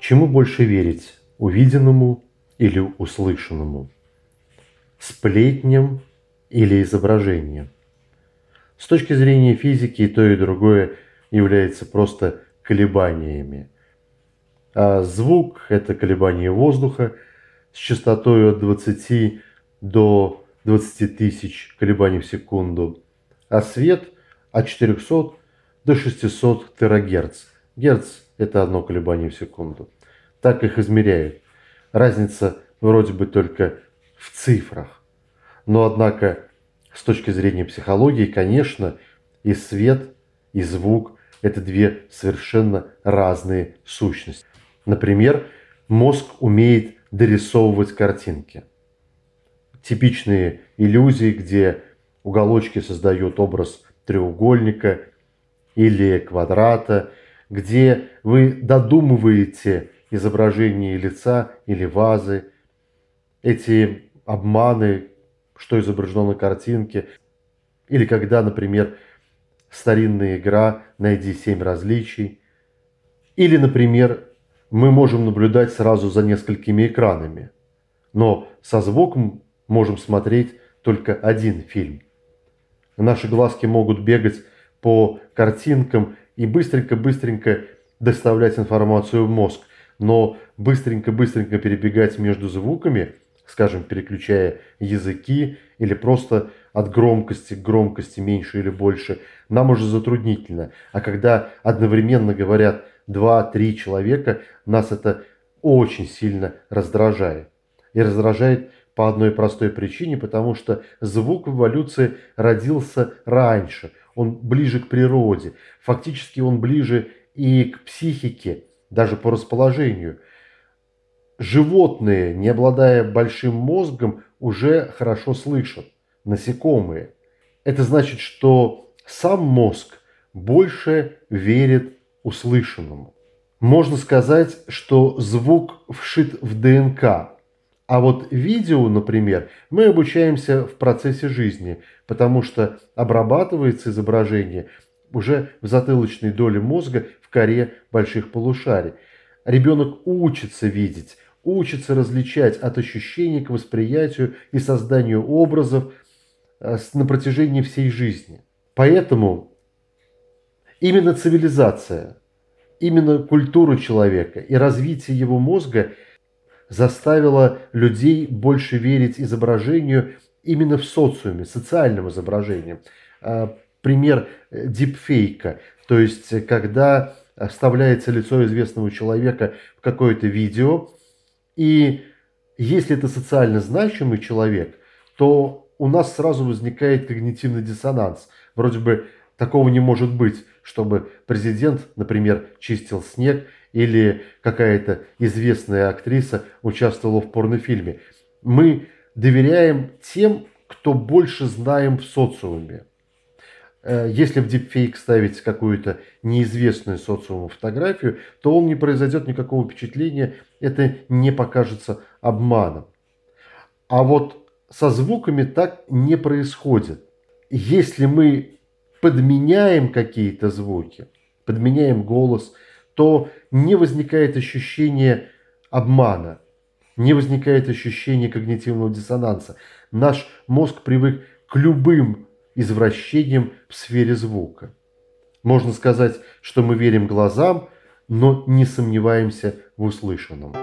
Чему больше верить, увиденному или услышанному? Сплетням или изображениям? С точки зрения физики и то и другое является просто колебаниями. А звук – это колебание воздуха с частотой от 20 до 20 тысяч колебаний в секунду, а свет – от 400 до 600 терагерц. Герц – это одно колебание в секунду. Так их измеряют. Разница вроде бы только в цифрах. Но однако с точки зрения психологии, конечно, и свет, и звук – это две совершенно разные сущности. Например, мозг умеет дорисовывать картинки. Типичные иллюзии, где уголочки создают образ треугольника или квадрата, где вы додумываете изображение лица или вазы, эти обманы, что изображено на картинке, или когда, например, старинная игра «Найди семь различий», или, например, мы можем наблюдать сразу за несколькими экранами, но со звуком можем смотреть только один фильм. Наши глазки могут бегать по картинкам и быстренько-быстренько доставлять информацию в мозг, но быстренько-быстренько перебегать между звуками, скажем, переключая языки или просто от громкости к громкости меньше или больше, нам уже затруднительно. А когда одновременно говорят два-три человека, нас это очень сильно раздражает. И раздражает по одной простой причине, потому что звук в эволюции родился раньше, он ближе к природе, фактически он ближе и к психике, даже по расположению. Животные, не обладая большим мозгом, уже хорошо слышат, насекомые. Это значит, что сам мозг больше верит услышанному. Можно сказать, что звук вшит в ДНК, а вот видео, например, мы обучаемся в процессе жизни, потому что обрабатывается изображение уже в затылочной доле мозга в коре больших полушарий. Ребенок учится видеть, учится различать от ощущений к восприятию и созданию образов э, на протяжении всей жизни. Поэтому именно цивилизация, именно культура человека и развитие его мозга заставило людей больше верить изображению именно в социуме, социальным изображением. А, пример э, дипфейка, то есть когда вставляется лицо известного человека в какое-то видео, и если это социально значимый человек, то у нас сразу возникает когнитивный диссонанс. Вроде бы Такого не может быть, чтобы президент, например, чистил снег или какая-то известная актриса участвовала в порнофильме. Мы доверяем тем, кто больше знаем в социуме. Э, если в дипфейк ставить какую-то неизвестную социуму фотографию, то он не произойдет никакого впечатления, это не покажется обманом. А вот со звуками так не происходит. Если мы подменяем какие-то звуки, подменяем голос, то не возникает ощущение обмана, не возникает ощущение когнитивного диссонанса. Наш мозг привык к любым извращениям в сфере звука. Можно сказать, что мы верим глазам, но не сомневаемся в услышанном.